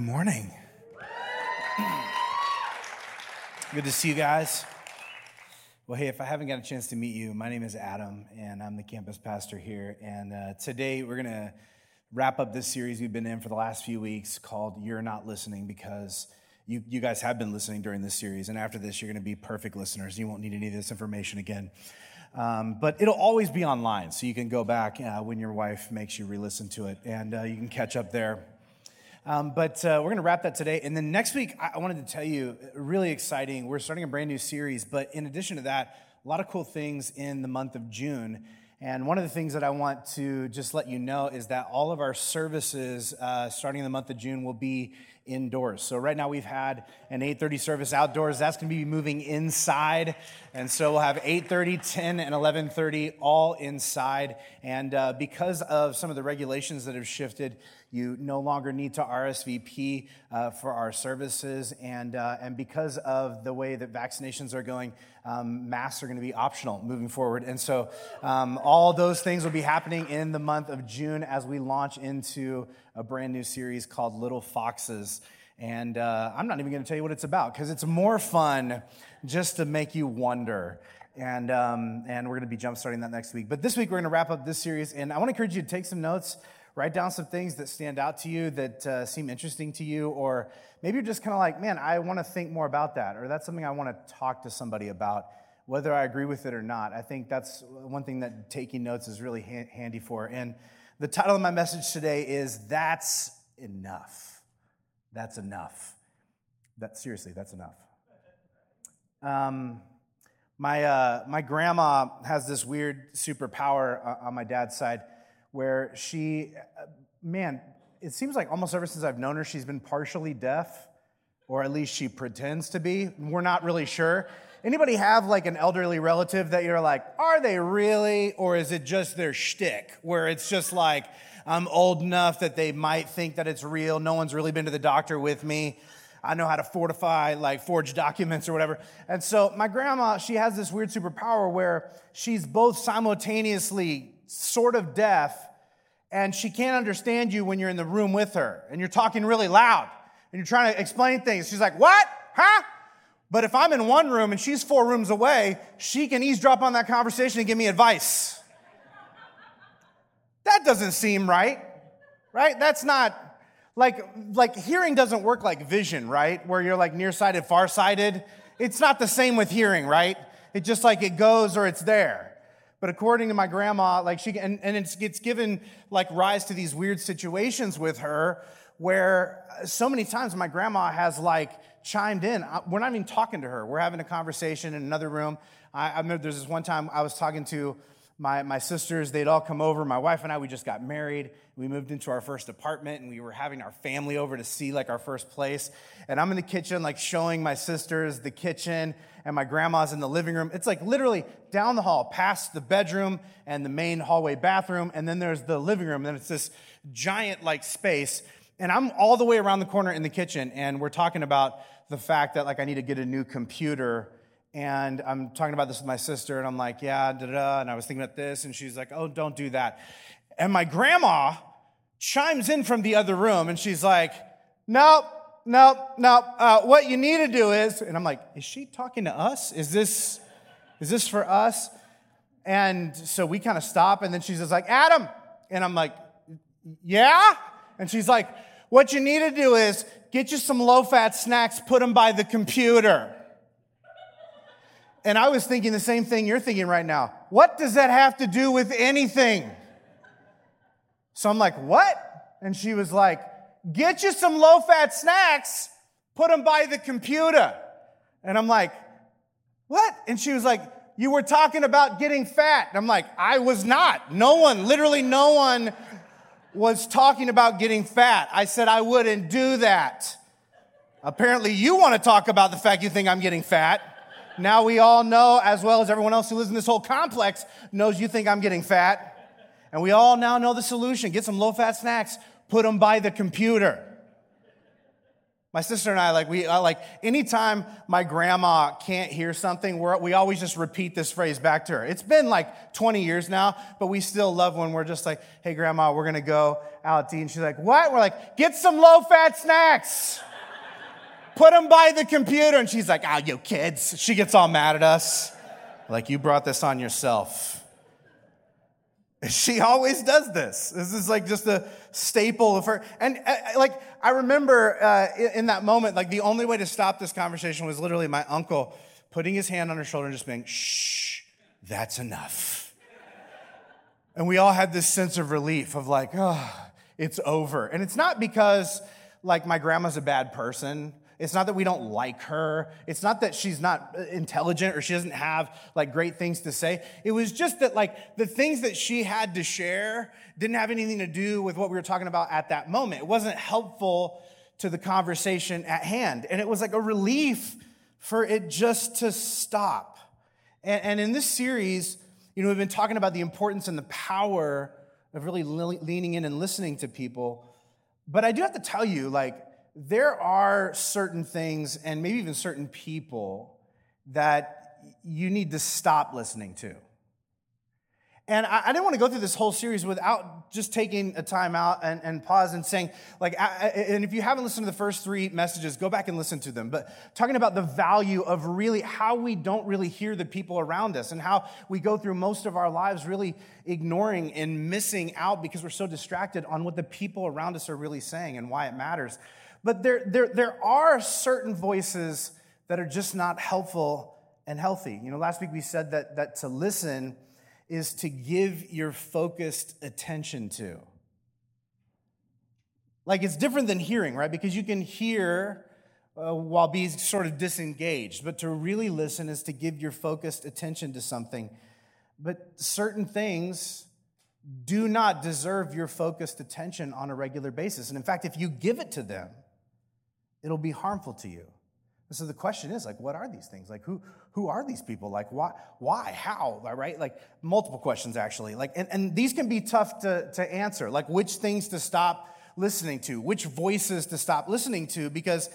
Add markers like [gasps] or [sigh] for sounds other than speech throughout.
Good morning. Good to see you guys. Well, hey, if I haven't got a chance to meet you, my name is Adam, and I'm the campus pastor here. And uh, today we're going to wrap up this series we've been in for the last few weeks called You're Not Listening because you, you guys have been listening during this series. And after this, you're going to be perfect listeners. You won't need any of this information again. Um, but it'll always be online, so you can go back uh, when your wife makes you re listen to it, and uh, you can catch up there. Um, but uh, we're going to wrap that today. And then next week, I-, I wanted to tell you, really exciting. We're starting a brand new series. But in addition to that, a lot of cool things in the month of June. And one of the things that I want to just let you know is that all of our services uh, starting in the month of June will be indoors. So right now we've had an 8:30 service outdoors. That's going to be moving inside, and so we'll have 8:30, 10, and 11:30 all inside. And uh, because of some of the regulations that have shifted, you no longer need to RSVP uh, for our services. And, uh, and because of the way that vaccinations are going, um, masks are going to be optional moving forward. And so um, all those things will be happening in the month of June as we launch into a brand new series called Little Foxes. And uh, I'm not even going to tell you what it's about because it's more fun just to make you wonder. And, um, and we're going to be jump starting that next week. But this week, we're going to wrap up this series. And I want to encourage you to take some notes write down some things that stand out to you that uh, seem interesting to you, or maybe you're just kind of like, man, I want to think more about that, or that's something I want to talk to somebody about, whether I agree with it or not. I think that's one thing that taking notes is really ha- handy for. And the title of my message today is That's Enough. That's enough. That, seriously, that's enough. Um, my, uh, my grandma has this weird superpower uh, on my dad's side where she, man, it seems like almost ever since I've known her, she's been partially deaf, or at least she pretends to be. We're not really sure. Anybody have like an elderly relative that you're like, are they really? Or is it just their shtick, where it's just like, I'm old enough that they might think that it's real. No one's really been to the doctor with me. I know how to fortify, like forge documents or whatever. And so my grandma, she has this weird superpower where she's both simultaneously sort of deaf, and she can't understand you when you're in the room with her and you're talking really loud and you're trying to explain things. She's like, What? Huh? But if I'm in one room and she's four rooms away, she can eavesdrop on that conversation and give me advice. That doesn't seem right, right? That's not like like hearing doesn't work like vision, right? Where you're like nearsighted, farsighted. It's not the same with hearing, right? It just like it goes or it's there. But according to my grandma, like she, and, and it's, it's given like rise to these weird situations with her where uh, so many times my grandma has like chimed in. We're not even talking to her. We're having a conversation in another room. I, I remember there's this one time I was talking to my, my sisters, they'd all come over. My wife and I, we just got married. We moved into our first apartment and we were having our family over to see like our first place. And I'm in the kitchen, like showing my sisters the kitchen, and my grandma's in the living room. It's like literally down the hall, past the bedroom and the main hallway bathroom. And then there's the living room. And it's this giant like space. And I'm all the way around the corner in the kitchen. And we're talking about the fact that like I need to get a new computer and I'm talking about this with my sister, and I'm like, yeah, da da. And I was thinking about this, and she's like, oh, don't do that. And my grandma chimes in from the other room, and she's like, nope, nope, nope. Uh, what you need to do is, and I'm like, is she talking to us? Is this, is this for us? And so we kind of stop, and then she's just like, Adam. And I'm like, yeah? And she's like, what you need to do is get you some low fat snacks, put them by the computer. And I was thinking the same thing you're thinking right now. What does that have to do with anything? So I'm like, what? And she was like, get you some low fat snacks, put them by the computer. And I'm like, what? And she was like, you were talking about getting fat. And I'm like, I was not. No one, literally no one was talking about getting fat. I said I wouldn't do that. Apparently, you want to talk about the fact you think I'm getting fat. Now we all know, as well as everyone else who lives in this whole complex, knows you think I'm getting fat. And we all now know the solution. Get some low fat snacks, put them by the computer. My sister and I, like, we, like, anytime my grandma can't hear something, we're, we always just repeat this phrase back to her. It's been like 20 years now, but we still love when we're just like, hey, grandma, we're gonna go out to eat. And she's like, what? We're like, get some low fat snacks. Put them by the computer. And she's like, ah, oh, you kids. She gets all mad at us. Like, you brought this on yourself. She always does this. This is like just a staple of her. And uh, like, I remember uh, in that moment, like the only way to stop this conversation was literally my uncle putting his hand on her shoulder and just being, shh, that's enough. And we all had this sense of relief of like, oh, it's over. And it's not because like my grandma's a bad person it's not that we don't like her. It's not that she's not intelligent or she doesn't have like great things to say. It was just that like the things that she had to share didn't have anything to do with what we were talking about at that moment. It wasn't helpful to the conversation at hand. And it was like a relief for it just to stop. And, and in this series, you know, we've been talking about the importance and the power of really leaning in and listening to people. But I do have to tell you, like, there are certain things and maybe even certain people that you need to stop listening to. And I, I, didn't want to go through this whole series without just taking a time out and, and pause and saying, like, I, and if you haven't listened to the first three messages, go back and listen to them. But talking about the value of really how we don't really hear the people around us and how we go through most of our lives really ignoring and missing out because we're so distracted on what the people around us are really saying and why it matters. But there, there, there are certain voices that are just not helpful and healthy. You know, last week we said that, that to listen is to give your focused attention to. Like it's different than hearing, right? Because you can hear uh, while being sort of disengaged, but to really listen is to give your focused attention to something. But certain things do not deserve your focused attention on a regular basis. And in fact, if you give it to them, it'll be harmful to you. And so the question is like, what are these things? Like, who, who are these people? Like, why, why, how, right? Like, multiple questions actually. Like, and, and these can be tough to, to answer. Like, which things to stop listening to, which voices to stop listening to, because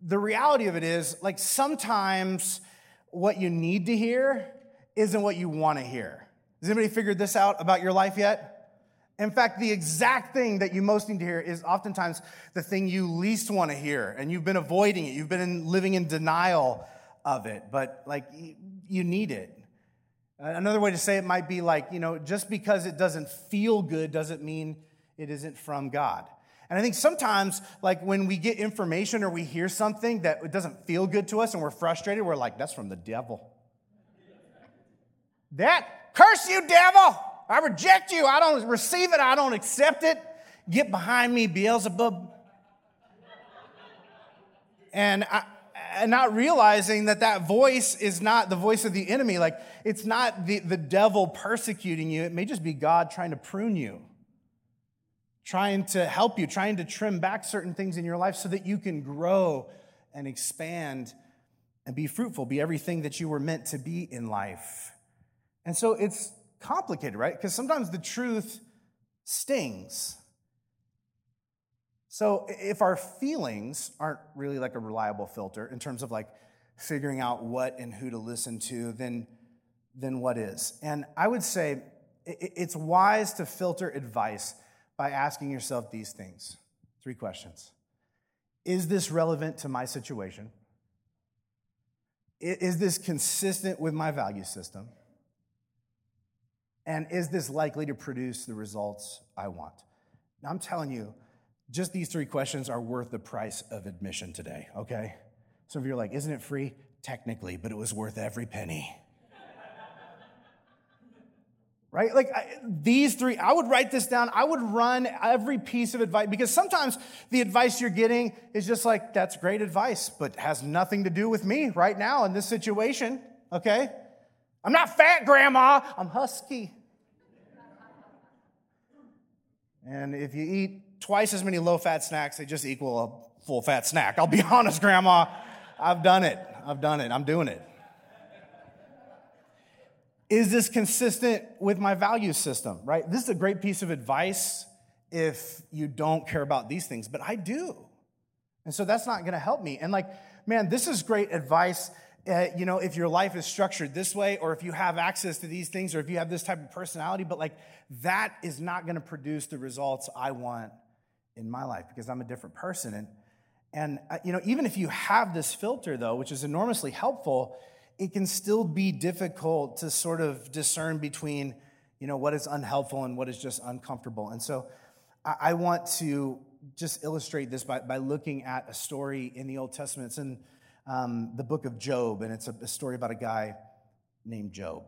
the reality of it is, like, sometimes what you need to hear isn't what you want to hear. Has anybody figured this out about your life yet? In fact, the exact thing that you most need to hear is oftentimes the thing you least want to hear, and you've been avoiding it. You've been in, living in denial of it, but like you need it. Another way to say it might be like, you know, just because it doesn't feel good doesn't mean it isn't from God. And I think sometimes, like when we get information or we hear something that doesn't feel good to us and we're frustrated, we're like, that's from the devil. That, curse you, devil! I reject you. I don't receive it. I don't accept it. Get behind me, Beelzebub. And I, and not realizing that that voice is not the voice of the enemy. Like, it's not the, the devil persecuting you. It may just be God trying to prune you, trying to help you, trying to trim back certain things in your life so that you can grow and expand and be fruitful, be everything that you were meant to be in life. And so it's complicated, right? Because sometimes the truth stings. So if our feelings aren't really like a reliable filter in terms of like figuring out what and who to listen to, then, then what is? And I would say it's wise to filter advice by asking yourself these things. Three questions. Is this relevant to my situation? Is this consistent with my value system? And is this likely to produce the results I want? Now, I'm telling you, just these three questions are worth the price of admission today, okay? Some of you are like, isn't it free? Technically, but it was worth every penny. [laughs] right? Like I, these three, I would write this down. I would run every piece of advice because sometimes the advice you're getting is just like, that's great advice, but has nothing to do with me right now in this situation, okay? I'm not fat, Grandma, I'm husky. And if you eat twice as many low fat snacks, they just equal a full fat snack. I'll be [laughs] honest, Grandma, I've done it. I've done it. I'm doing it. Is this consistent with my value system, right? This is a great piece of advice if you don't care about these things, but I do. And so that's not to help me. And like, man, this is great advice. Uh, you know, if your life is structured this way, or if you have access to these things, or if you have this type of personality, but like that is not going to produce the results I want in my life because I'm a different person. And, and uh, you know, even if you have this filter, though, which is enormously helpful, it can still be difficult to sort of discern between, you know, what is unhelpful and what is just uncomfortable. And so I, I want to just illustrate this by, by looking at a story in the Old Testament. It's in um, the book of Job, and it's a, a, story about a guy named Job.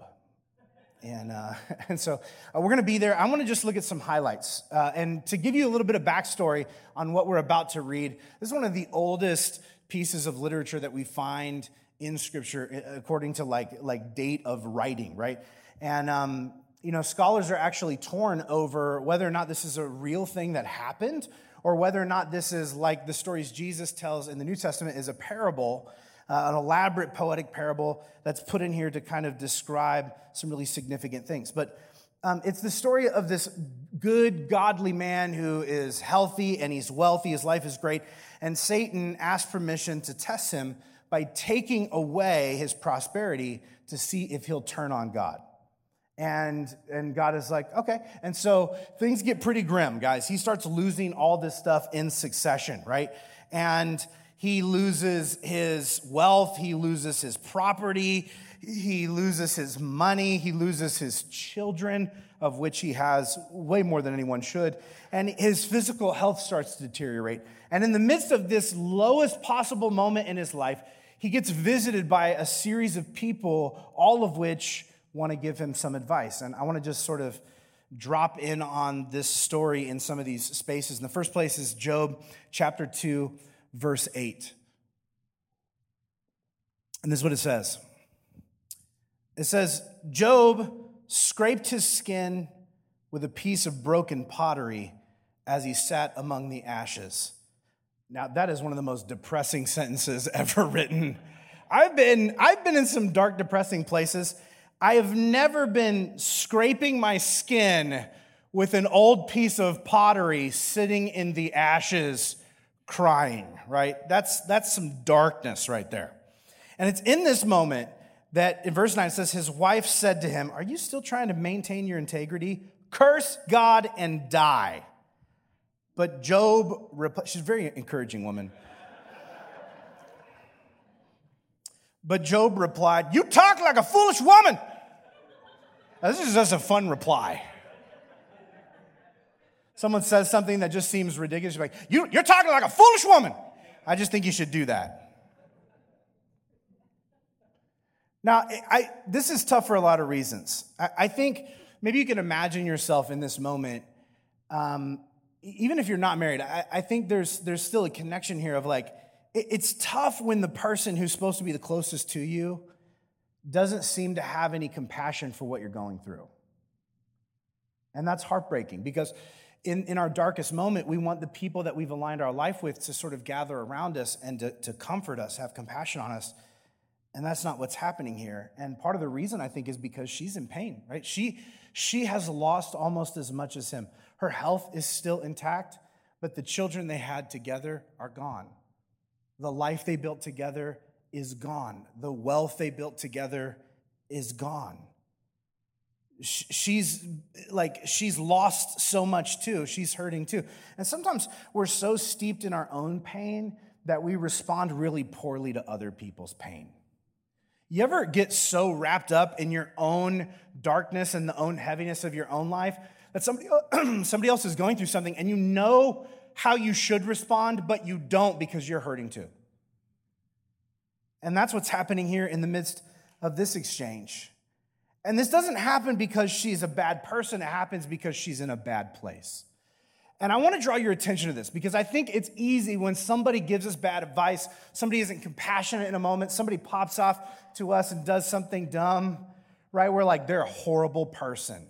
And, uh, [laughs] and so uh, we're going to be there. I want to just look at some highlights. Uh, and to give you a little bit of backstory on what we're about to read, this is one of the oldest pieces of literature that we find in Scripture according to like, like date of writing, right? And um, you know, scholars are actually torn over whether or not this is a real thing that happened or whether or not this is like the stories Jesus tells in the New Testament is a parable, uh, an elaborate poetic parable that's put in here to kind of describe some really significant things. But um, it's the story of this good, godly man who is healthy and he's wealthy, his life is great, and Satan asks permission to test him by taking away his prosperity to see if he'll turn on God. And, and God is like, okay. And so things get pretty grim, guys. He starts losing all this stuff in succession, right? And he loses his wealth, he loses his property, he loses his money, he loses his children, of which he has way more than anyone should. And his physical health starts to deteriorate. And in the midst of this lowest possible moment in his life, he gets visited by a series of people, all of which want to give him some advice. And I want to just sort of drop in on this story in some of these spaces. In the first place is Job chapter 2, verse 8. And this is what it says it says, Job scraped his skin with a piece of broken pottery as he sat among the ashes. Now, that is one of the most depressing [laughs] sentences ever written. I've been, I've been in some dark, depressing places. I have never been scraping my skin with an old piece of pottery sitting in the ashes crying, right? That's, that's some darkness right there. And it's in this moment that in verse 9 it says, His wife said to him, Are you still trying to maintain your integrity? Curse God and die. But Job, replied, she's a very encouraging woman. But Job replied, You talk like a foolish woman. This is just a fun reply. Someone says something that just seems ridiculous. You're like, you, you're talking like a foolish woman. I just think you should do that. Now, I, this is tough for a lot of reasons. I, I think maybe you can imagine yourself in this moment. Um, even if you're not married, I, I, think there's, there's still a connection here of like, it, it's tough when the person who's supposed to be the closest to you doesn't seem to have any compassion for what you're going through. And that's heartbreaking because in, in our darkest moment, we want the people that we've aligned our life with to sort of gather around us and to, to comfort us, have compassion on us. And that's not what's happening here. And part of the reason I think is because she's in pain, right? She, she has lost almost as much as him. Her health is still intact, but the children they had together are gone. The life they built together is gone. The wealth they built together is gone. She's like, she's lost so much too. She's hurting too. And sometimes we're so steeped in our own pain that we respond really poorly to other people's pain. You ever get so wrapped up in your own darkness and the own heaviness of your own life that somebody, [clears throat] somebody else is going through something and you know how you should respond, but you don't because you're hurting too? And that's what's happening here in the midst of this exchange. And this doesn't happen because she's a bad person, it happens because she's in a bad place. And I want to draw your attention to this because I think it's easy when somebody gives us bad advice, somebody isn't compassionate in a moment, somebody pops off to us and does something dumb, right? We're like, they're a horrible person.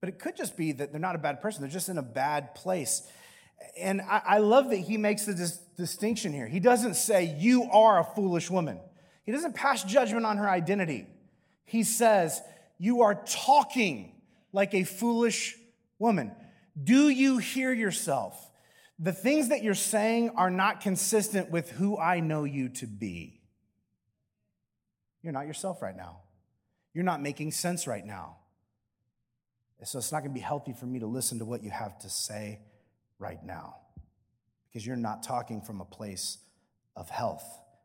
But it could just be that they're not a bad person, they're just in a bad place. And I, I love that he makes the dis- distinction here. He doesn't say, You are a foolish woman. He doesn't pass judgment on her identity. He says, You are talking like a foolish woman. Do you hear yourself? the things that you're saying are not consistent with who I know you to be. You're not yourself right now. You're not making sense right now. So it's not going to be healthy for me to listen to what you have to say right now because you're not talking from a place of health.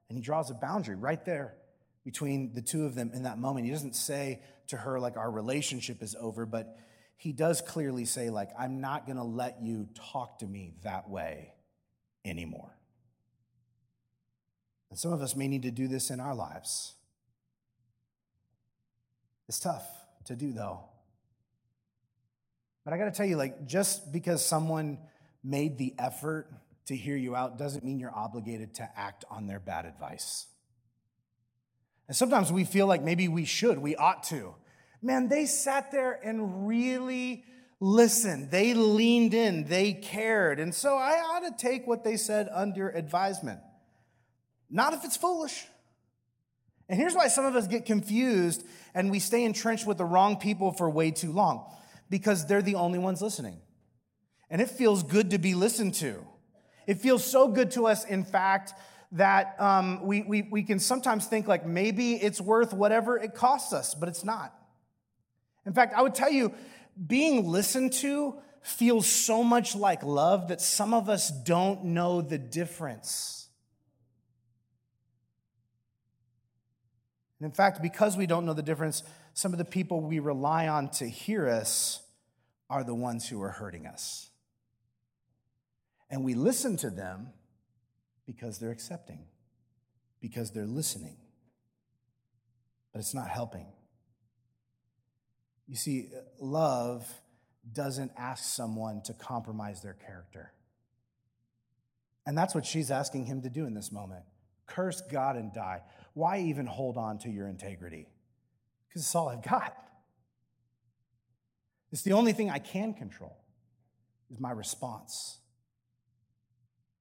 And he draws a boundary right there between the two of them in that moment. He doesn't say to her, like, our relationship is over, but he does clearly say, like, I'm not going to let you talk to me that way anymore. And some of us may need to do this in our lives. It's tough to do, though. But I got to tell you, like, just because someone made the effort to hear you out doesn't mean you're obligated to act on their bad advice. And sometimes we feel like maybe we should, we ought to. Man, they sat there and really listened. They leaned in, they cared. And so I ought to take what they said under advisement. Not if it's foolish. And here's why some of us get confused and we stay entrenched with the wrong people for way too long because they're the only ones listening. And it feels good to be listened to. It feels so good to us, in fact, that um, we, we, we can sometimes think like maybe it's worth whatever it costs us, but it's not. In fact, I would tell you, being listened to feels so much like love that some of us don't know the difference. And in fact, because we don't know the difference, some of the people we rely on to hear us are the ones who are hurting us. And we listen to them because they're accepting, because they're listening. But it's not helping. You see, love doesn't ask someone to compromise their character. And that's what she's asking him to do in this moment curse God and die. Why even hold on to your integrity? Because it's all I've got. It's the only thing I can control is my response,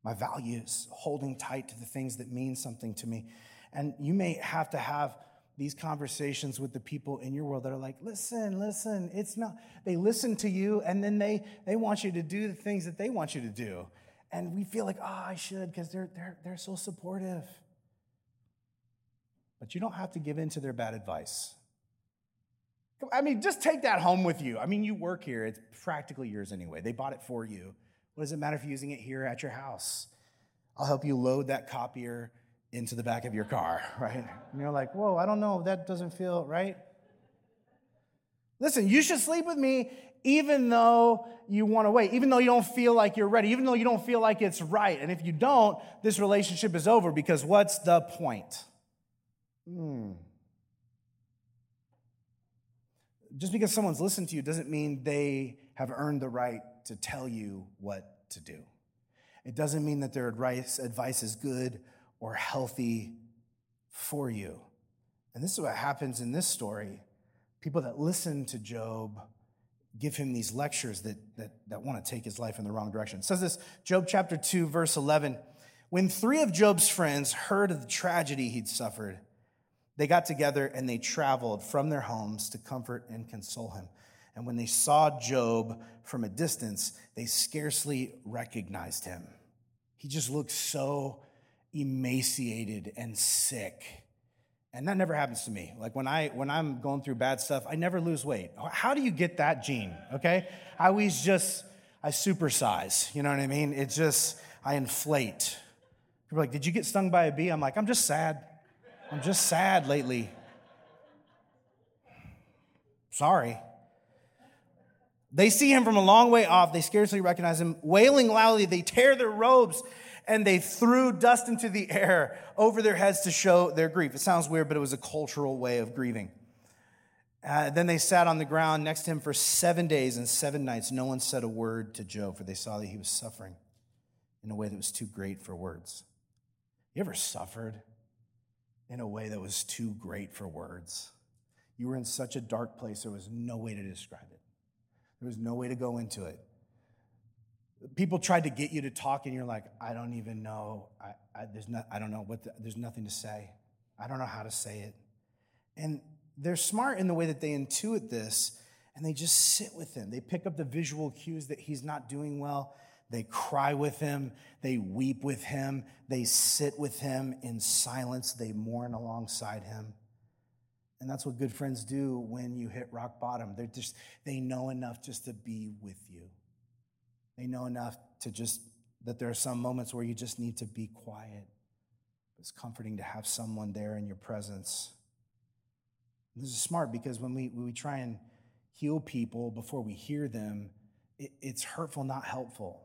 my values, holding tight to the things that mean something to me. And you may have to have these conversations with the people in your world that are like, listen, listen, it's not, they listen to you and then they, they want you to do the things that they want you to do. And we feel like, oh, I should because they're, they're, they're so supportive. But you don't have to give in to their bad advice. I mean, just take that home with you. I mean, you work here, it's practically yours anyway. They bought it for you. What does it matter if you're using it here at your house? I'll help you load that copier into the back of your car, [laughs] right? And you're like, whoa, I don't know, that doesn't feel right. Listen, you should sleep with me even though you want to wait, even though you don't feel like you're ready, even though you don't feel like it's right. And if you don't, this relationship is over because what's the point? Hmm. Just because someone's listened to you doesn't mean they have earned the right to tell you what to do. It doesn't mean that their advice, advice is good or healthy for you. And this is what happens in this story. People that listen to Job give him these lectures that, that, that want to take his life in the wrong direction. It says this, Job chapter 2, verse 11. When three of Job's friends heard of the tragedy he'd suffered, they got together and they traveled from their homes to comfort and console him. And when they saw Job from a distance, they scarcely recognized him. He just looked so emaciated and sick. And that never happens to me. Like when I when I'm going through bad stuff, I never lose weight. How do you get that gene? Okay? I always just I supersize. You know what I mean? It's just I inflate. People are like, did you get stung by a bee? I'm like, I'm just sad. I'm just sad lately. Sorry. They see him from a long way off. They scarcely recognize him. Wailing loudly, they tear their robes and they threw dust into the air over their heads to show their grief. It sounds weird, but it was a cultural way of grieving. Uh, then they sat on the ground next to him for seven days and seven nights. No one said a word to Job, for they saw that he was suffering in a way that was too great for words. You ever suffered in a way that was too great for words. You were in such a dark place, there was no way to describe it. There was no way to go into it. People tried to get you to talk, and you're like, I don't even know. I, I there's I don't know what. The, there's nothing to say. I don't know how to say it. And they're smart in the way that they intuit this, and they just sit with him. They pick up the visual cues that he's not doing well. They cry with him, they weep with him, they sit with him in silence, they mourn alongside him. And that's what good friends do when you hit rock bottom. They're just, they know enough just to be with you. They know enough to just, that there are some moments where you just need to be quiet. It's comforting to have someone there in your presence. This is smart because when we, when we try and heal people before we hear them, it, it's hurtful, not helpful.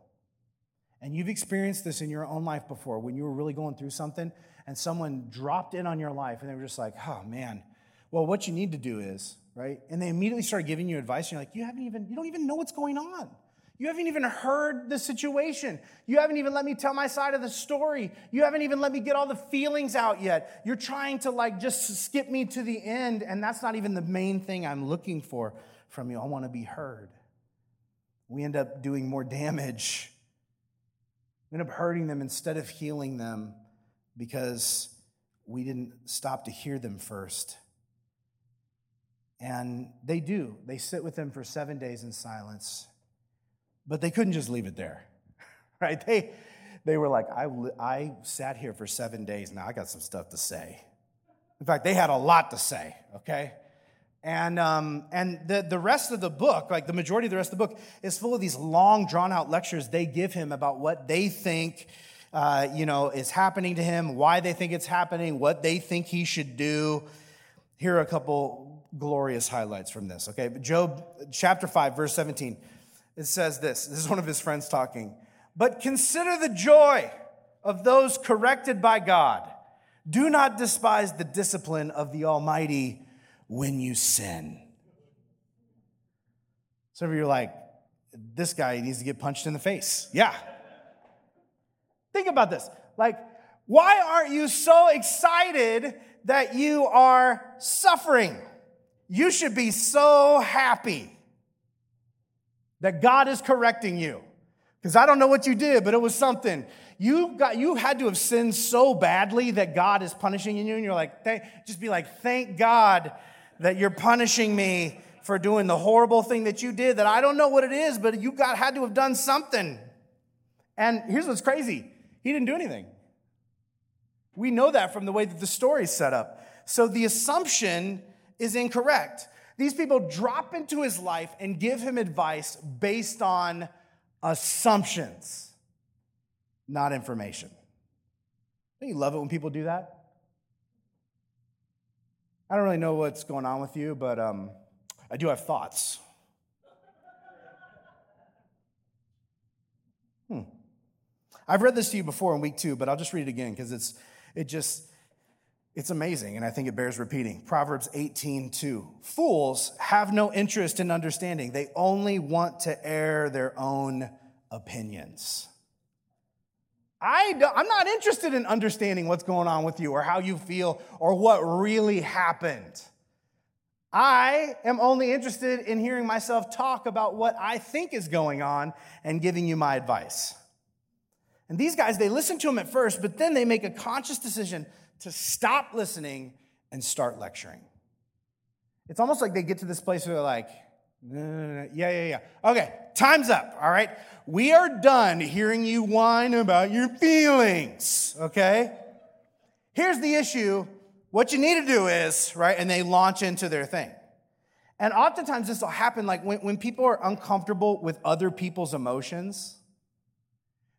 And you've experienced this in your own life before when you were really going through something and someone dropped in on your life and they were just like, oh man, well, what you need to do is, right? And they immediately start giving you advice. And you're like, you haven't even, you don't even know what's going on. You haven't even heard the situation. You haven't even let me tell my side of the story. You haven't even let me get all the feelings out yet. You're trying to like just skip me to the end, and that's not even the main thing I'm looking for from you. I want to be heard. We end up doing more damage we end up hurting them instead of healing them because we didn't stop to hear them first. And they do. They sit with them for seven days in silence. But they couldn't just leave it there, [laughs] right? They, they were like, I, I sat here for seven days. Now I got some stuff to say. In fact, they had a lot to say, okay? And, um, and the, the rest of the book, like the majority of the rest of the book, is full of these long, drawn out lectures they give him about what they think, uh, you know, is happening to him, why they think it's happening, what they think he should do. Here are a couple glorious highlights from this, okay? Job chapter 5, verse 17. It says this this is one of his friends talking. But consider the joy of those corrected by God. Do not despise the discipline of the Almighty when you sin. Some of you are like, this guy needs to get punched in the face. Yeah. Think about this. Like, why aren't you so excited that you are suffering? You should be so happy that God is correcting you. Because I don't know what you did, but it was something. You got you had to have sinned so badly that God is punishing you, and you're like, thank, just be like, thank God that you're punishing me for doing the horrible thing that you did that I don't know what it is, but you got had to have done something. And here's what's crazy. He didn't do anything. We know that from the way that the story is set up. So the assumption is incorrect. These people drop into his life and give him advice based on assumptions, not information. Don't you love it when people do that? I don't really know what's going on with you, but um, I do have thoughts. Hmm. I've read this to you before in week two, but I'll just read it again because it's it just it's amazing, and I think it bears repeating. Proverbs 18, 2. Fools have no interest in understanding. They only want to air their own opinions. I am not interested in understanding what's going on with you or how you feel or what really happened. I am only interested in hearing myself talk about what I think is going on and giving you my advice. And these guys, they listen to him at first, but then they make a conscious decision to stop listening and start lecturing. It's almost like they get to this place where they're like, yeah, yeah, yeah. Okay, time's up, all right? We are done hearing you whine about your feelings, okay? Here's the issue. What you need to do is, right? And they launch into their thing. And oftentimes this will happen like when, when people are uncomfortable with other people's emotions,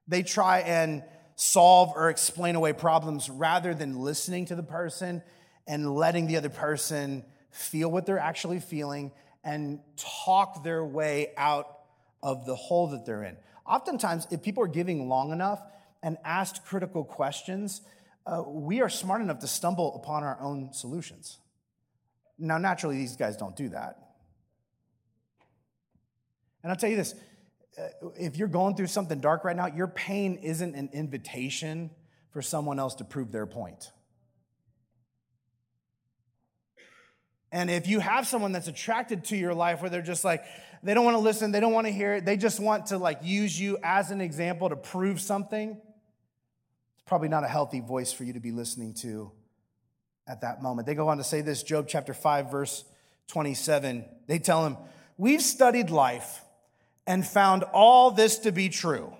they try and solve or explain away problems rather than listening to the person and letting the other person feel what they're actually feeling and talk their way out of the hole that they're in. Oftentimes, if people are giving long enough and asked critical questions, uh, we are smart enough to stumble upon our own solutions. Now, naturally, these guys don't do that. And I'll tell you this Uh, if you're going through something dark right now, your pain isn't an invitation for someone else to prove their point. And if you have someone that's attracted to your life where they're just like, they don't want to listen, they don't want to hear it, they just want to like use you as an example to prove something, it's probably not a healthy voice for you to be listening to at that moment. They go on to say this, Job chapter 5, verse 27. They tell him, We've studied life and found all this to be true.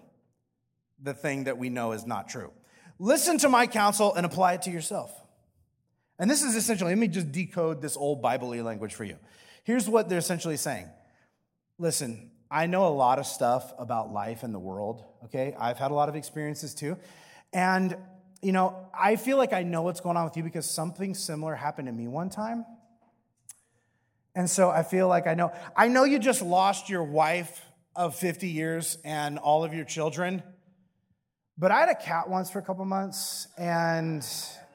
the thing that we know is not true. Listen to my counsel and apply it to yourself. And this is essentially, let me just decode this old Bible language for you. Here's what they're essentially saying Listen, I know a lot of stuff about life and the world, okay? I've had a lot of experiences too. And, you know, I feel like I know what's going on with you because something similar happened to me one time. And so I feel like I know. I know you just lost your wife of 50 years and all of your children. But I had a cat once for a couple months and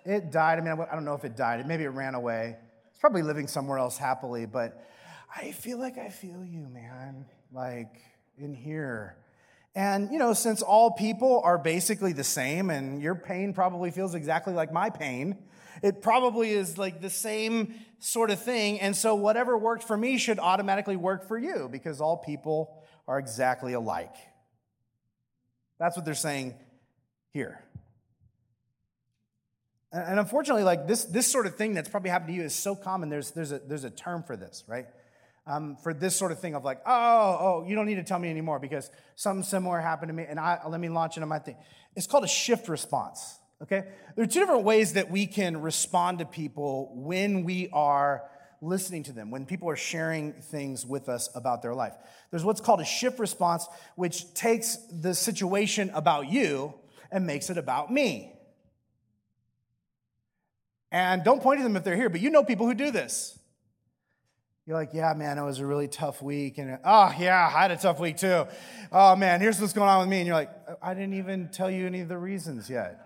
it died. I mean, I don't know if it died. Maybe it ran away. It's probably living somewhere else happily, but I feel like I feel you, man, like in here. And, you know, since all people are basically the same and your pain probably feels exactly like my pain, it probably is like the same sort of thing. And so whatever worked for me should automatically work for you because all people are exactly alike. That's what they're saying here. And unfortunately, like this, this sort of thing that's probably happened to you is so common. There's, there's, a, there's a term for this, right? Um, for this sort of thing of like, oh, oh, you don't need to tell me anymore because something similar happened to me, and I, let me launch into my thing. It's called a shift response. Okay, there are two different ways that we can respond to people when we are listening to them, when people are sharing things with us about their life. There's what's called a shift response, which takes the situation about you and makes it about me. And don't point to them if they're here, but you know people who do this. You're like, yeah, man, it was a really tough week. And oh, yeah, I had a tough week too. Oh, man, here's what's going on with me. And you're like, I didn't even tell you any of the reasons yet.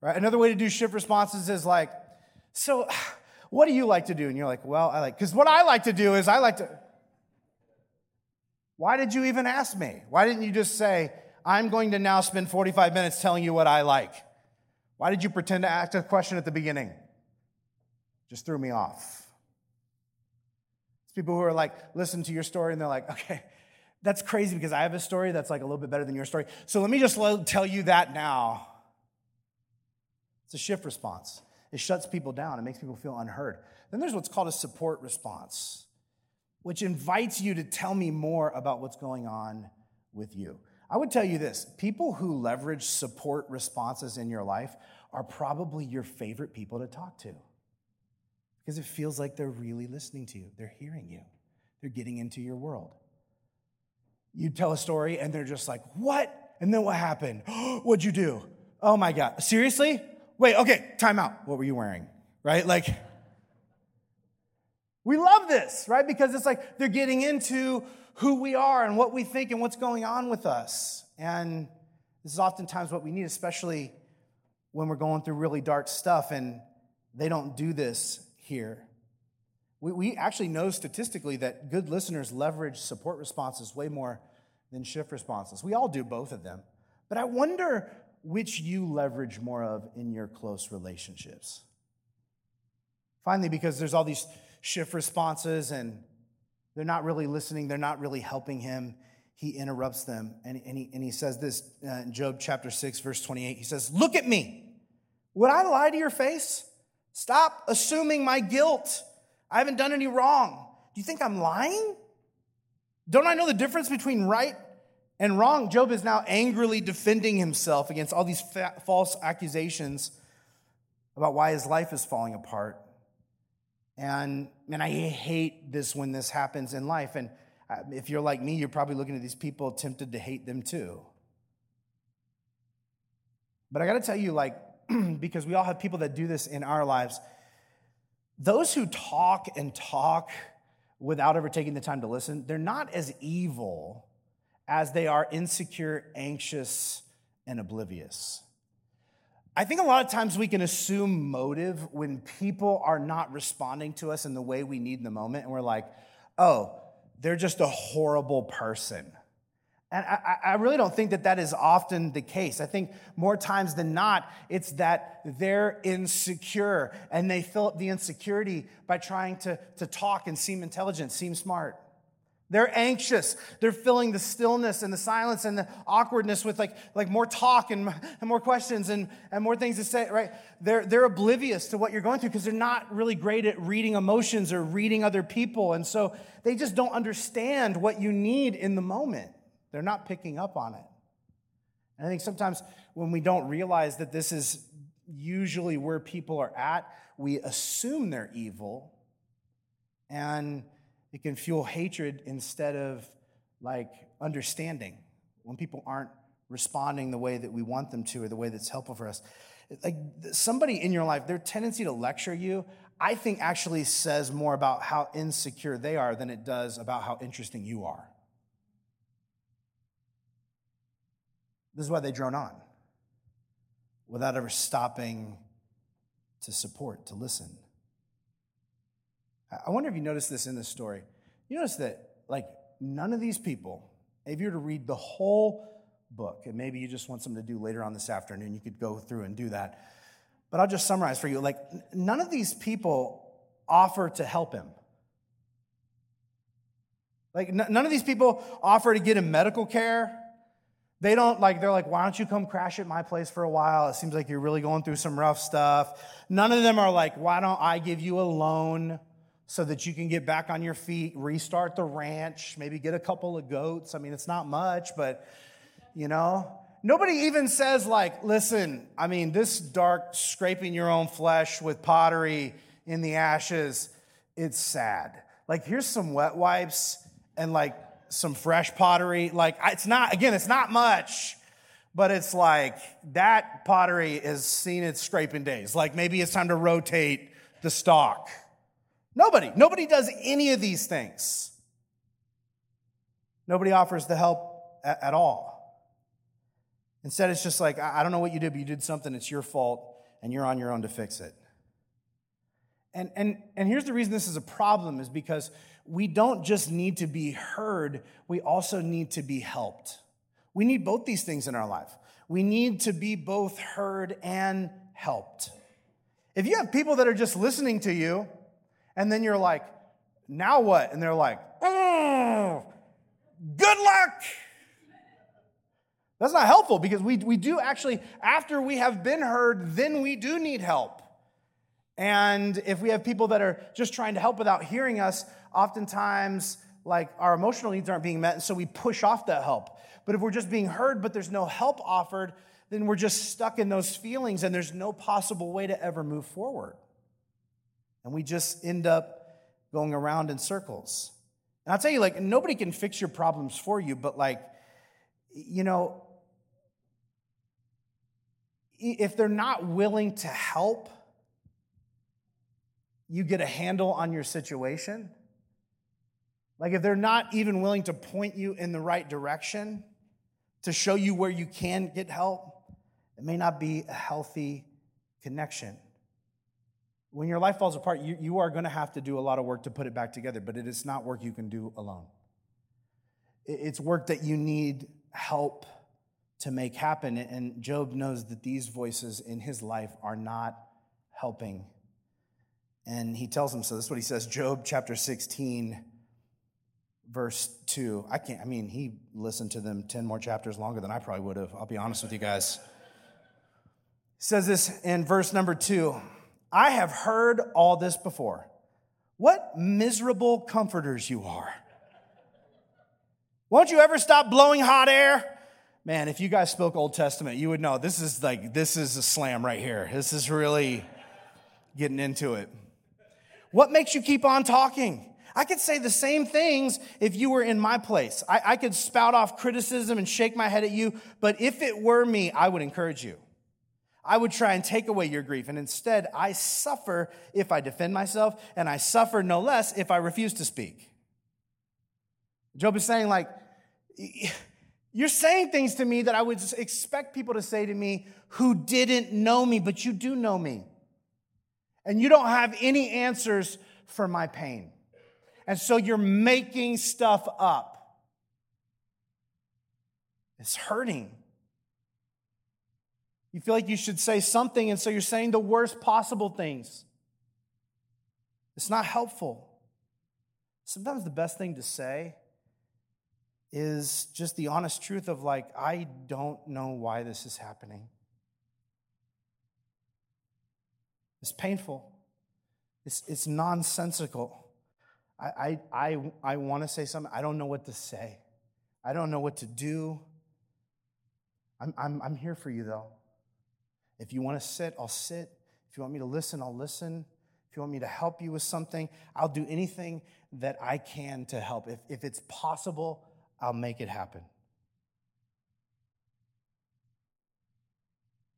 Right? Another way to do shift responses is like, so what do you like to do? And you're like, well, I like, because what I like to do is I like to. Why did you even ask me? Why didn't you just say, I'm going to now spend 45 minutes telling you what I like? Why did you pretend to ask a question at the beginning? Just threw me off. It's people who are like, listen to your story, and they're like, okay, that's crazy because I have a story that's like a little bit better than your story. So let me just tell you that now. It's a shift response. It shuts people down, it makes people feel unheard. Then there's what's called a support response, which invites you to tell me more about what's going on with you. I would tell you this people who leverage support responses in your life are probably your favorite people to talk to because it feels like they're really listening to you, they're hearing you, they're getting into your world. You tell a story and they're just like, What? And then what happened? [gasps] What'd you do? Oh my God. Seriously? Wait, okay, time out. What were you wearing? Right? Like, we love this, right? Because it's like they're getting into who we are and what we think and what's going on with us. And this is oftentimes what we need, especially when we're going through really dark stuff, and they don't do this here. We, we actually know statistically that good listeners leverage support responses way more than shift responses. We all do both of them. But I wonder which you leverage more of in your close relationships. Finally, because there's all these shift responses and they're not really listening, they're not really helping him. He interrupts them and, and, he, and he says this uh, in Job chapter 6, verse 28. He says, Look at me. Would I lie to your face? Stop assuming my guilt. I haven't done any wrong. Do you think I'm lying? Don't I know the difference between right and wrong? Job is now angrily defending himself against all these fa- false accusations about why his life is falling apart. And man, I hate this when this happens in life. And uh, if you're like me, you're probably looking at these people tempted to hate them too. But I got to tell you, like, [clears throat] because we all have people that do this in our lives, those who talk and talk without ever taking the time to listen, they're not as evil as they are insecure, anxious, and oblivious. I think a lot of times we can assume motive when people are not responding to us in the way we need in the moment, and we're like, oh, they're just a horrible person. And I, I, really don't think that that is often the case. I think more times than not, it's that they're insecure and they fill up the insecurity by trying to, to talk and seem intelligent, seem smart. They're anxious. They're filling the stillness and the silence and the awkwardness with like, like more talk and, and more questions and, and more things to say, right? They're, they're oblivious to what you're going through because they're not really great at reading emotions or reading other people. And so they just don't understand what you need in the moment. They're not picking up on it. And I think sometimes when we don't realize that this is usually where people are at, we assume they're evil and it can fuel hatred instead of like understanding when people aren't responding the way that we want them to or the way that's helpful for us. Like somebody in your life, their tendency to lecture you, I think actually says more about how insecure they are than it does about how interesting you are. This is why they drone on without ever stopping to support, to listen. I wonder if you notice this in this story. You notice that, like, none of these people, if you were to read the whole book, and maybe you just want something to do later on this afternoon, you could go through and do that. But I'll just summarize for you. Like, none of these people offer to help him. Like, none of these people offer to get him medical care. They don't like, they're like, why don't you come crash at my place for a while? It seems like you're really going through some rough stuff. None of them are like, why don't I give you a loan so that you can get back on your feet, restart the ranch, maybe get a couple of goats? I mean, it's not much, but you know, nobody even says, like, listen, I mean, this dark scraping your own flesh with pottery in the ashes, it's sad. Like, here's some wet wipes and like some fresh pottery. Like, it's not, again, it's not much, but it's like that pottery has seen its scraping days. Like, maybe it's time to rotate the stock. Nobody, nobody does any of these things. Nobody offers the help at, at all. Instead, it's just like, I don't know what you did, but you did something, it's your fault, and you're on your own to fix it. And, and, and here's the reason this is a problem is because we don't just need to be heard, we also need to be helped. We need both these things in our life. We need to be both heard and helped. If you have people that are just listening to you, and then you're like, now what? And they're like, oh, good luck. That's not helpful because we, we do actually, after we have been heard, then we do need help. And if we have people that are just trying to help without hearing us, oftentimes like our emotional needs aren't being met, and so we push off that help. But if we're just being heard, but there's no help offered, then we're just stuck in those feelings and there's no possible way to ever move forward. And we just end up going around in circles. And I'll tell you, like, nobody can fix your problems for you, but like, you know, if they're not willing to help, you get a handle on your situation. Like if they're not even willing to point you in the right direction, to show you where you can get help, it may not be a healthy connection. When your life falls apart, you, you are going to have to do a lot of work to put it back together, but it is not work you can do alone. It's work that you need help to make happen. And Job knows that these voices in his life are not helping. And he tells him so. This is what he says Job chapter 16, verse 2. I can't, I mean, he listened to them 10 more chapters longer than I probably would have. I'll be honest with you guys. He says this in verse number 2 I have heard all this before. What miserable comforters you are. Won't you ever stop blowing hot air? man, if you guys spoke Old Testament, you would know this is like, this is a slam right here. This is really getting into it. What makes you keep on talking? I could say the same things if you were in my place. I, I, could spout off criticism and shake my head at you, but if it were me, I would encourage you. I would try and take away your grief, and instead, I suffer if I defend myself, and I suffer no less if I refuse to speak. Job is saying, like, you're saying things to me that I would expect people to say to me who didn't know me, but you do know me. And you don't have any answers for my pain. And so you're making stuff up. It's hurting. You feel like you should say something, and so you're saying the worst possible things. It's not helpful. Sometimes the best thing to say is just the honest truth of like, I don't know why this is happening. It's painful, it's, it's nonsensical. I, I, I, I want to say something, I don't know what to say. I don't know what to do. I'm, I'm, I'm here for you, though. If you want to sit, I'll sit. If you want me to listen, I'll listen. If you want me to help you with something, I'll do anything that I can to help. If, if it's possible, I'll make it happen.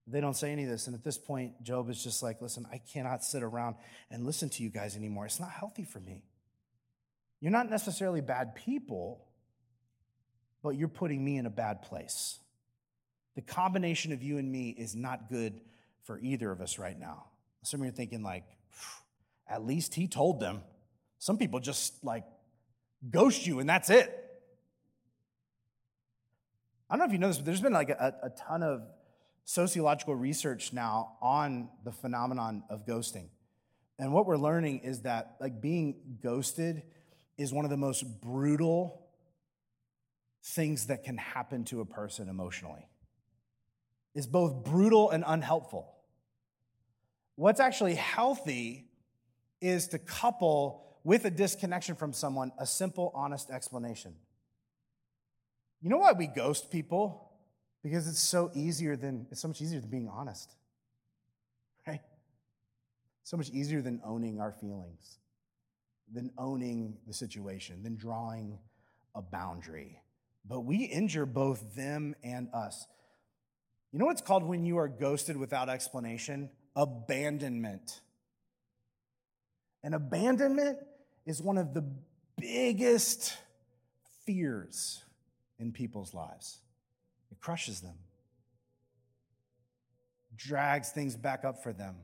They don't say any of this. And at this point, Job is just like, listen, I cannot sit around and listen to you guys anymore. It's not healthy for me. You're not necessarily bad people, but you're putting me in a bad place. The combination of you and me is not good for either of us right now. Some of you are thinking, like, at least he told them. Some people just like ghost you and that's it. I don't know if you know this, but there's been like a, a ton of sociological research now on the phenomenon of ghosting. And what we're learning is that like being ghosted is one of the most brutal things that can happen to a person emotionally. Is both brutal and unhelpful. What's actually healthy is to couple with a disconnection from someone a simple, honest explanation. You know why we ghost people? Because it's so easier than it's so much easier than being honest. Right? So much easier than owning our feelings, than owning the situation, than drawing a boundary. But we injure both them and us. You know what's called when you are ghosted without explanation? Abandonment. And abandonment is one of the biggest fears in people's lives. It crushes them, drags things back up for them.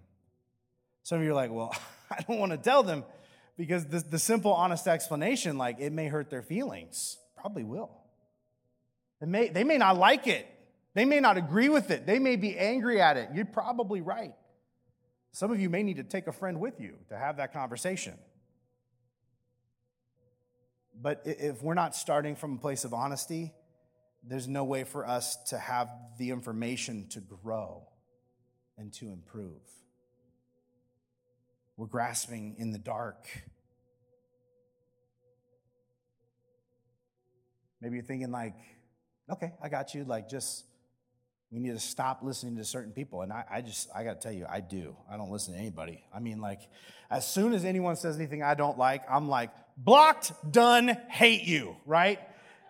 Some of you are like, well, [laughs] I don't want to tell them because the, the simple, honest explanation, like, it may hurt their feelings. Probably will. They may, they may not like it. They may not agree with it. They may be angry at it. You're probably right. Some of you may need to take a friend with you to have that conversation. But if we're not starting from a place of honesty, there's no way for us to have the information to grow and to improve. We're grasping in the dark. Maybe you're thinking, like, okay, I got you. Like, just, we need to stop listening to certain people. And I, I just, I got to tell you, I do. I don't listen to anybody. I mean, like, as soon as anyone says anything I don't like, I'm like, blocked, done, hate you, right?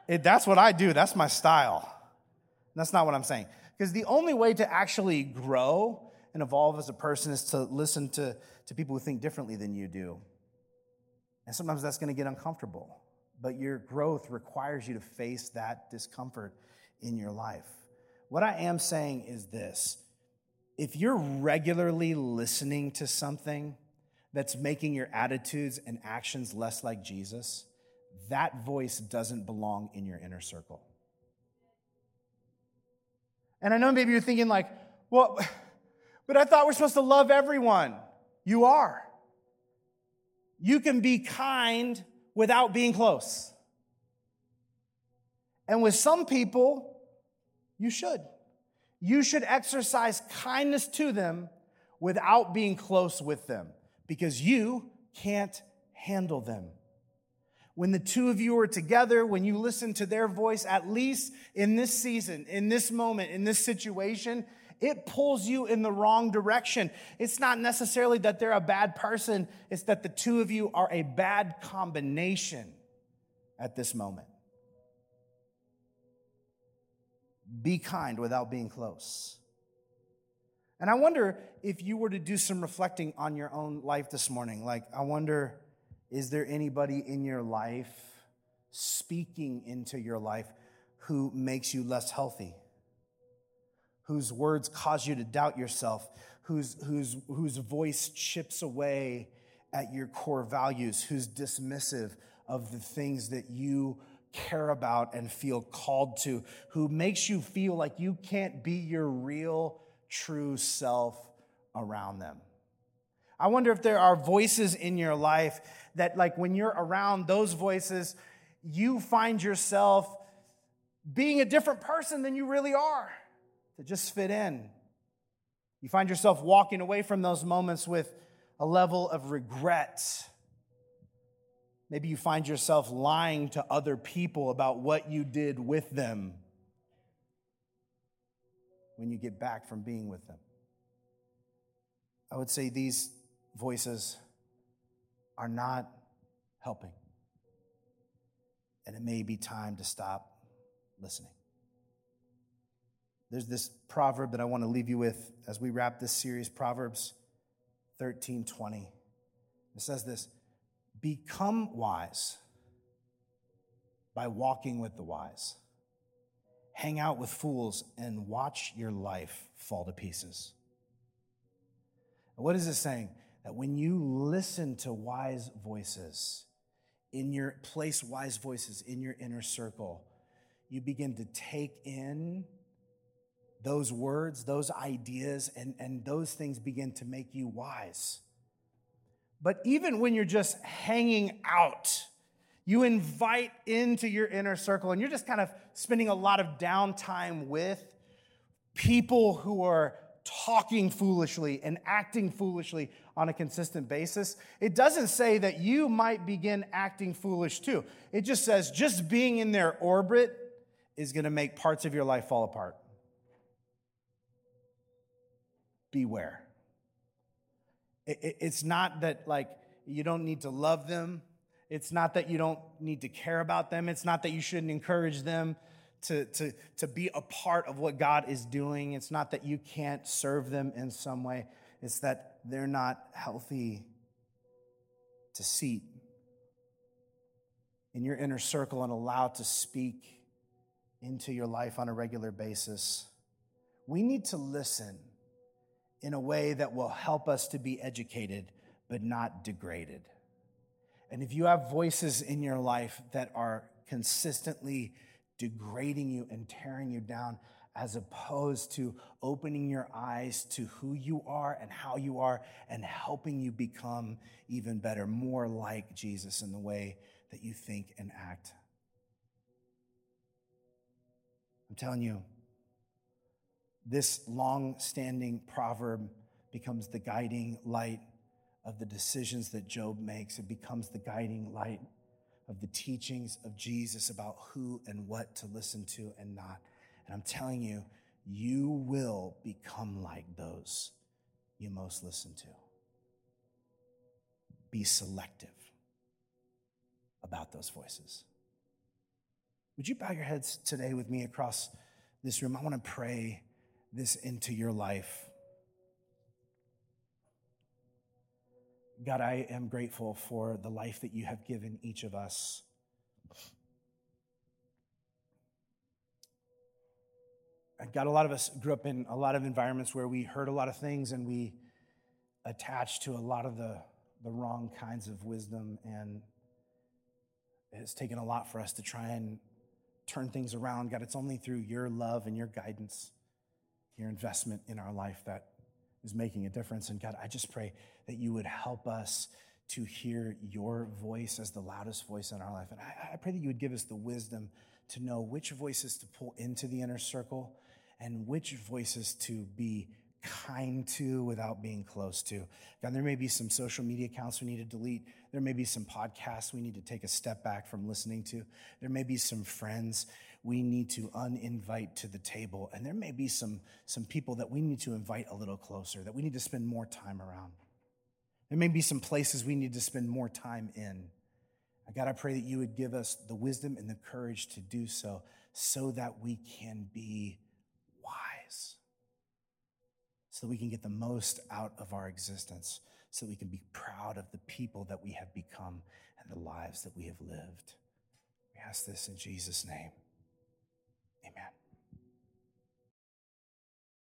It, that's what I do. That's my style. That's not what I'm saying. Because the only way to actually grow and evolve as a person is to listen to, to people who think differently than you do. And sometimes that's going to get uncomfortable. But your growth requires you to face that discomfort in your life. What I am saying is this if you're regularly listening to something that's making your attitudes and actions less like Jesus, that voice doesn't belong in your inner circle. And I know maybe you're thinking, like, well, [sighs] but I thought we're supposed to love everyone. You are. You can be kind without being close. And with some people, you should. You should exercise kindness to them without being close with them because you can't handle them when the two of you are together, when you listen to their voice, at least in this season, in this moment, in this situation, it pulls you in the wrong direction. It's not necessarily that they're a bad person, it's that the two of you are a bad combination at this moment. Be kind without being close. And I wonder if you were to do some reflecting on your own life this morning. Like, I wonder is there anybody in your life speaking into your life who makes you less healthy? Whose words cause you to doubt yourself? Whose, whose, whose voice chips away at your core values? Who's dismissive of the things that you care about and feel called to? Who makes you feel like you can't be your real, true self around them? I wonder if there are voices in your life that, like, when you're around those voices, you find yourself being a different person than you really are to just fit in. You find yourself walking away from those moments with a level of regret. Maybe you find yourself lying to other people about what you did with them when you get back from being with them. I would say these voices are not helping. And it may be time to stop listening. There's this proverb that I want to leave you with as we wrap this series, Proverbs 13:20. It says this Become wise by walking with the wise. Hang out with fools and watch your life fall to pieces. What is it saying? That when you listen to wise voices, in your place wise voices in your inner circle, you begin to take in those words, those ideas, and, and those things begin to make you wise. But even when you're just hanging out, you invite into your inner circle and you're just kind of spending a lot of downtime with people who are talking foolishly and acting foolishly on a consistent basis, it doesn't say that you might begin acting foolish too. It just says just being in their orbit is going to make parts of your life fall apart. Beware. It's not that, like, you don't need to love them. It's not that you don't need to care about them. It's not that you shouldn't encourage them to, to, to be a part of what God is doing. It's not that you can't serve them in some way. It's that they're not healthy to seat in your inner circle and allowed to speak into your life on a regular basis. We need to listen in a way that will help us to be educated but not degraded. And if you have voices in your life that are consistently degrading you and tearing you down, as opposed to opening your eyes to who you are and how you are and helping you become even better, more like Jesus in the way that you think and act. I'm telling you, this long standing proverb becomes the guiding light of the decisions that Job makes. It becomes the guiding light of the teachings of Jesus about who and what to listen to and not. And I'm telling you, you will become like those you most listen to. Be selective about those voices. Would you bow your heads today with me across this room? I want to pray this into your life. God, I am grateful for the life that you have given each of us. God, a lot of us grew up in a lot of environments where we heard a lot of things and we attached to a lot of the, the wrong kinds of wisdom. And it's taken a lot for us to try and turn things around. God, it's only through your love and your guidance, your investment in our life that is making a difference. And God, I just pray that you would help us to hear your voice as the loudest voice in our life. And I, I, pray that you would give us the wisdom to know which voices to pull into the inner circle and which voices to be kind to without being close to. God, there may be some social media accounts we need to delete. There may be some podcasts we need to take a step back from listening to. There may be some friends we need to uninvite to the table. And there may be some, some people that we need to invite a little closer, that we need to spend more time around. There may be some places we need to spend more time in. God, I pray that you would give us the wisdom and the courage to do so, so that we can be wise, so that we can get the most out of our existence, so that we can be proud of the people that we have become and the lives that we have lived. We ask this in Jesus' name. Amen.